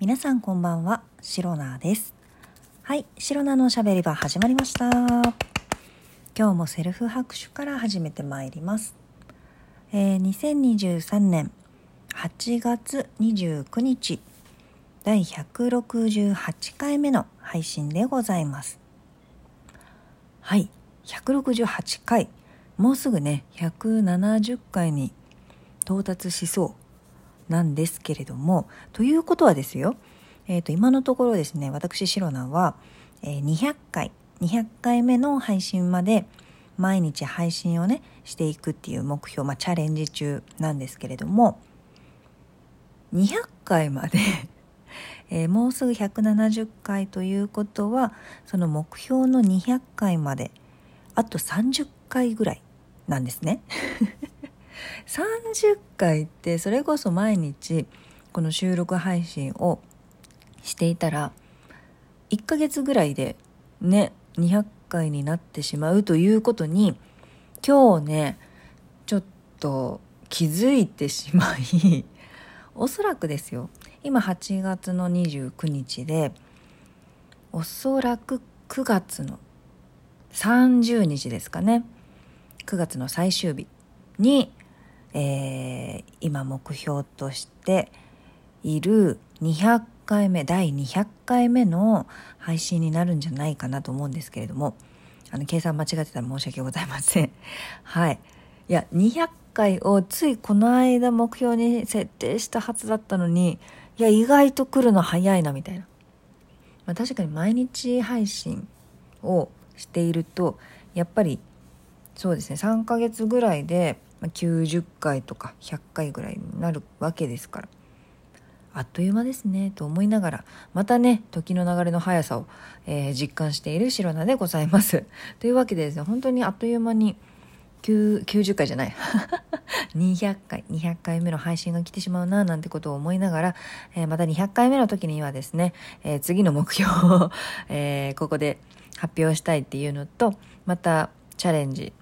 皆さんこんばんは、シロナです。はい、シロナのおしゃべり場始まりました。今日もセルフ拍手から始めてまいります。えー、2023年8月29日、第168回目の配信でございます。はい、168回。もうすぐね、170回に到達しそうなんですけれども、ということはですよ、えー、と今のところですね、私、シロナは、え、200回、200回目の配信まで毎日配信をね、していくっていう目標、まあ、チャレンジ中なんですけれども、200回まで えー、もうすぐ170回ということはその目標の200回まであと30回ぐらいなんですね。30回ってそれこそ毎日この収録配信をしていたら1ヶ月ぐらいでね200回になってしまうということに今日ねちょっと気づいてしまいおそらくですよ。今8月の29日でおそらく9月の30日ですかね。9月の最終日に、えー、今目標としている200回目第200回目の配信になるんじゃないかなと思うんですけれどもあの計算間違ってたら申し訳ございません。はい。いや200回をついこの間目標に設定したはずだったのにいや意外と来るの早いなみたいな、まあ、確かに毎日配信をしているとやっぱりそうですね3ヶ月ぐらいで90回とか100回ぐらいになるわけですから。あっという間ですねと思いながら。またね時の流れの速さを、えー、実感している白菜でございます。というわけでですね本当にあっという間に90回じゃない。200回200回目の配信が来てしまうななんてことを思いながら、えー、また200回目の時にはですね、えー、次の目標を、えー、ここで発表したいっていうのとまたチャレンジ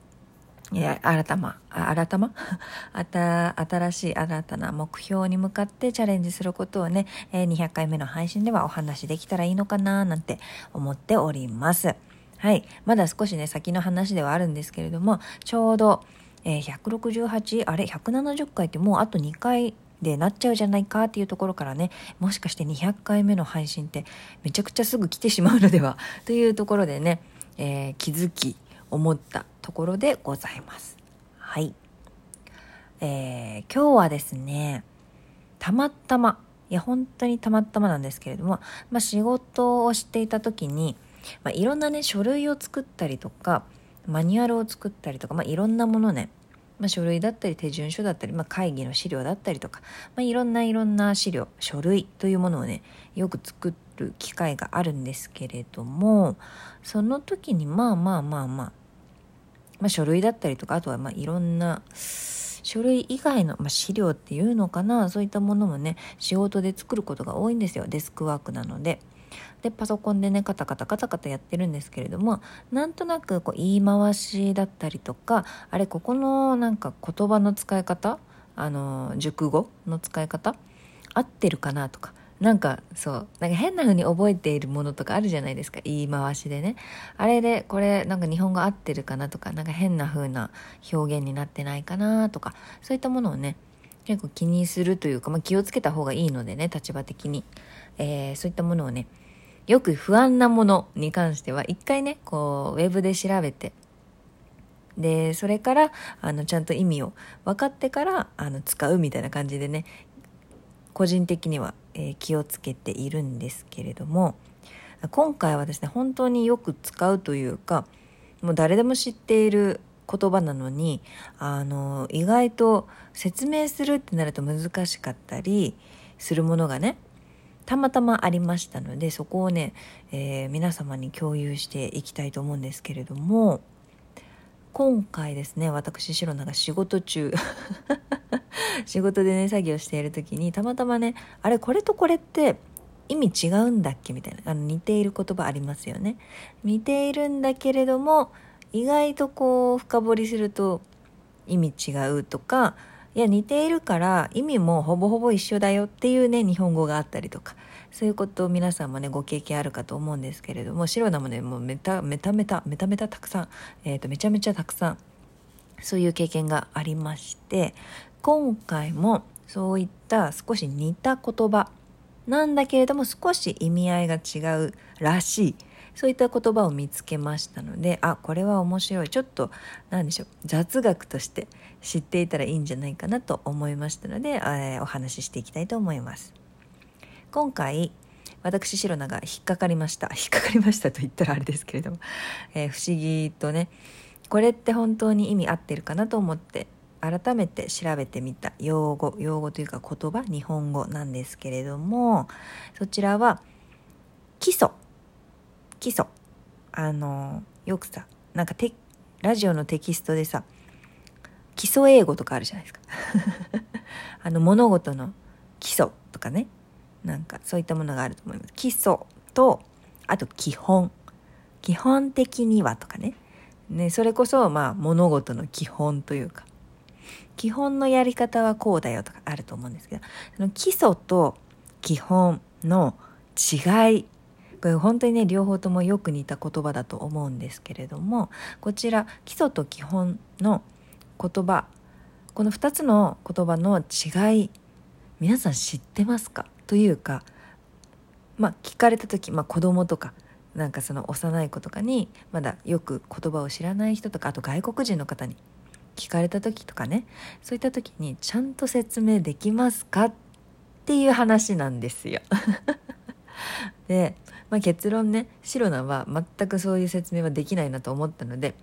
新 たま新ま？新しい新たな目標に向かってチャレンジすることをね、200回目の配信ではお話できたらいいのかななんて思っております。はい。まだ少しね、先の話ではあるんですけれども、ちょうど、えー、168、あれ、170回ってもうあと2回でなっちゃうじゃないかっていうところからね、もしかして200回目の配信ってめちゃくちゃすぐ来てしまうのでは？というところでね、えー、気づき、思ったところでございます。はい。えー、今日はですね、たまたま、いや本当にたまたまなんですけれども、まあ、仕事をしていた時に、まあ、いろんなね書類を作ったりとかマニュアルを作ったりとか、まあ、いろんなものね、まあ、書類だったり手順書だったり、まあ、会議の資料だったりとか、まあ、いろんないろんな資料書類というものをねよく作っる機会があるんですけれどもその時にまあまあまあまあ、まあ、書類だったりとかあとはまあいろんな書類以外の、まあ、資料っていうのかなそういったものもね仕事で作ることが多いんですよデスクワークなので。でパソコンでねカタカタカタカタやってるんですけれどもなんとなくこう言い回しだったりとかあれここのなんか言葉の使い方あの熟語の使い方合ってるかなとかなんかそうなんか変な風に覚えているものとかあるじゃないですか。言い回しでね。あれでこれなんか日本語合ってるかなとかなんか変な風な表現になってないかなとかそういったものをね結構気にするというか、まあ、気をつけた方がいいのでね立場的に、えー、そういったものをねよく不安なものに関しては一回ねこうウェブで調べてでそれからあのちゃんと意味を分かってからあの使うみたいな感じでね個人的には、えー、気をつけているんですけれども今回はですね本当によく使うというかもう誰でも知っている言葉なのにあの意外と説明するってなると難しかったりするものがねたまたまありましたのでそこをね、えー、皆様に共有していきたいと思うんですけれども今回ですね私白菜が仕事中。仕事でね作業している時にたまたまねあれこれとこれって意味違うんだっけみたいなあの似ている言葉ありますよね。似ているんだけれども意外とこう深掘りすると意味違うとかいや似ているから意味もほぼほぼ一緒だよっていうね日本語があったりとか。そういうことを皆さんもねご経験あるかと思うんですけれども白菜もねもうめためためためためたたくさん、えーと、めちゃめちゃたくさんそういう経験がありまして今回もそういった少し似た言葉なんだけれども少し意味合いが違うらしいそういった言葉を見つけましたのであこれは面白い。ちょっと何でしょう雑学として知っていたらいいんじゃないかなと思いましたので、えー、お話ししていきたいと思います。今回私白菜が引っかかりました。引っかかりましたと言ったらあれですけれども、えー、不思議とねこれって本当に意味合ってるかなと思って改めて調べてみた。用語用語というか言葉日本語なんですけれどもそちらは基礎。基礎。あのよくさなんかテラジオのテキストでさ基礎英語とかあるじゃないですか。あの物事の基礎とかね。なんかそういったものがあると思います。基礎とあと基本。基本的にはとかね。ねそれこそまあ物事の基本というか。基本のやり方はこうだよとかあると思うんですけど。その基礎と基本の違い。これ本当にね両方ともよく似た言葉だと思うんですけれども。こちら基礎と基本の言葉。この2つの言葉の違い皆さん知ってますか？というかまあ聞かれた時、まあ、子供とかなんかその幼い子とかにまだよく言葉を知らない人とかあと外国人の方に聞かれた時とかねそういった時にちゃんと説明できますか？っていう話なんですよ。でまあ、結論ね白菜は全くそういう説明はできないなと思ったので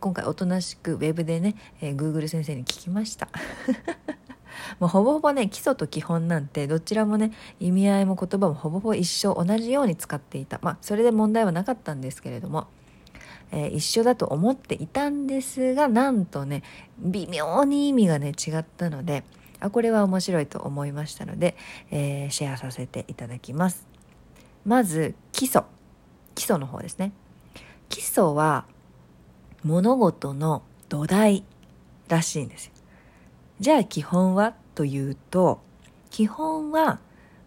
今回おとなしくウェブでね、えー、Google 先生に聞きましたもうほぼほぼね基礎と基本なんてどちらもね意味合いも言葉もほぼほぼ一緒同じように使っていた。まあそれで問題はなかったんですけれども、えー、一緒だと思っていたんですがなんとね微妙に意味がね違ったのであこれは面白いと思いましたので、えー、シェアさせていただきます。まず基礎。基礎の方ですね。基礎は物事の土台らしいんですよ。じゃあ基本はというと基本は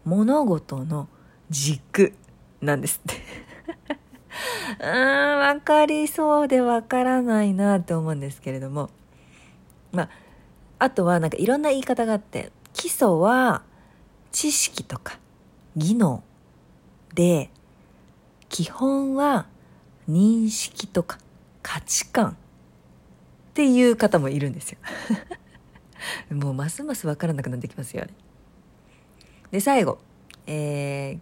物事の軸なんですって。うーん分かりそうで分からないなと思うんですけれども。まああとはなんかいろんな言い方があって基礎は知識とか技能で基本は認識とか価値観っていう方もいるんですよ。もうますます分からなくなってきますよね。で最後、えー、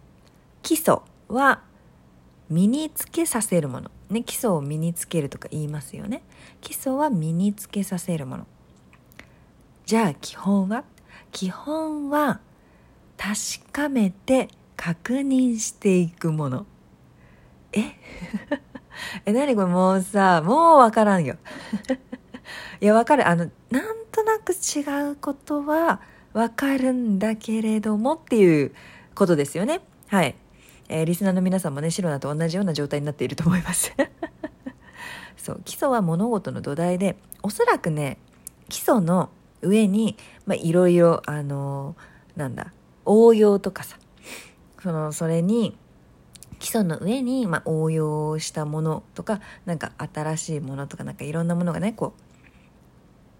基礎は身につけさせるもの、ね、基礎を身につけるとか言いますよね。基礎は身につけさせるもの。じゃあ基本は？基本は確かめて確認していくもの。え？え何これ？もうさもう分からんよ。いや分かる。あのなんなく違うことは分かるんだけれどもっていうことですよね。はい、えー、リスナーの皆さんもね白菜と同じような状態になっていると思います。そう基礎は物事の土台でおそらくね基礎の上にいろいろあのー、なんだ応用とかさそのそれに基礎の上に、まあ、応用したものとかなんか新しいものとかなんかいろんなものがねこう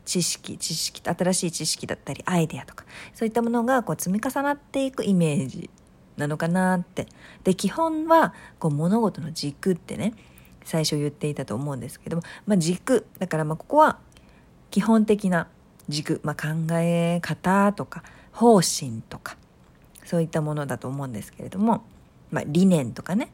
知識知識新しい知識だったりアイデアとかそういったものがこう積み重なっていくイメージなのかなって。で基本はこう物事の軸ってね最初言っていたと思うんですけども、まあ、軸。だからまあここは基本的な軸、まあ、考え方とか方針とかそういったものだと思うんですけれども、まあ、理念とかね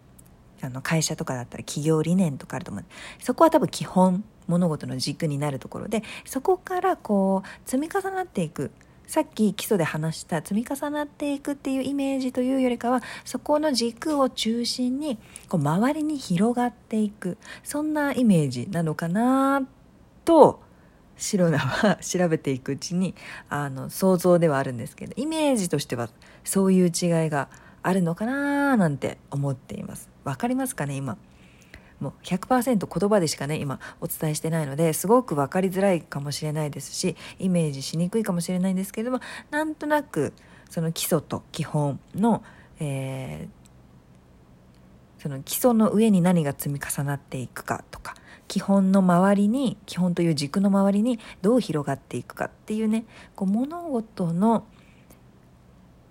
あの会社とかだったら企業理念とかあると思うそこは多分基本物事の軸になるところでそこからこう積み重なっていく。さっき基礎で話した積み重なっていくっていうイメージというよりかはそこの軸を中心にこう周りに広がっていく。そんなイメージなのかなと白菜は 調べていくうちにあの想像ではあるんですけどイメージとしてはそういう違いがあるのかななんて思っています。わかりますかね今。もう100%言葉でしかね今お伝えしてないのですごく分かりづらいかもしれないですしイメージしにくいかもしれないんですけれどもなんとなくその基礎と基本の、えー、その基礎の上に何が積み重なっていくかとか基本の周りに基本という軸の周りにどう広がっていくかっていうねこう物事の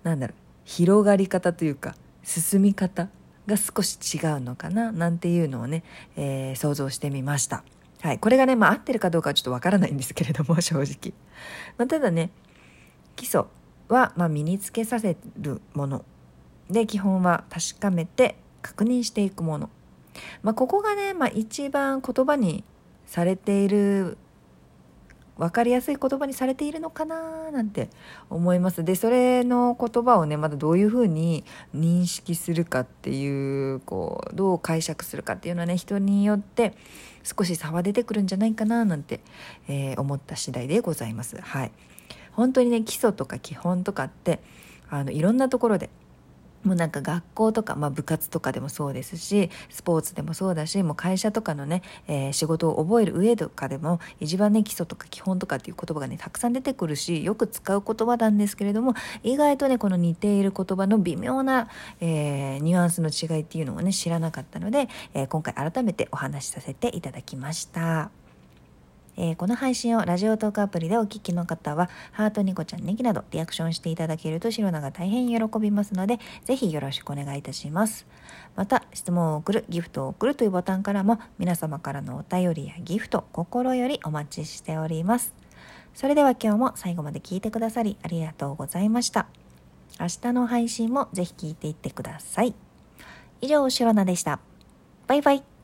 なんだろう広がり方というか進み方が少し違うのかななんていうのをね、えー、想像してみました。はい、これがね、まあ、合ってるかどうかはちょっとわからないんですけれども 正直、まあ、ただね基礎は、ま、身につけさせるもの。で基本は確かめて確認していくもの、まあ、ここがね、まあ、一番言葉にされている分かりやすい言葉にされているのかななんて思いますでそれの言葉をねまだどういうふうに認識するかっていうこうどう解釈するかっていうのはね人によって少し差は出てくるんじゃないかななんて、えー、思った次第でございます。はい本当にね基礎とか基本とかってあのいろんなところでもうなんか学校とか、まあ、部活とかでもそうですしスポーツでもそうだしもう会社とかのね、えー、仕事を覚える上とかでも一番ね基礎とか基本とかっていう言葉がねたくさん出てくるしよく使う言葉なんですけれども意外とねこの似ている言葉の微妙な、えー、ニュアンスの違いっていうのをね知らなかったので、えー、今回改めてお話しさせていただきました。えー、この配信をラジオトークアプリでお聞きの方は、ハートニコちゃんネギなどリアクションしていただけるとシロナが大変喜びますので、ぜひよろしくお願いいたします。また、質問を送る、ギフトを送るというボタンからも、皆様からのお便りやギフト、心よりお待ちしております。それでは今日も最後まで聞いてくださりありがとうございました。明日の配信もぜひ聞いていってください。以上、シロナでした。バイバイ。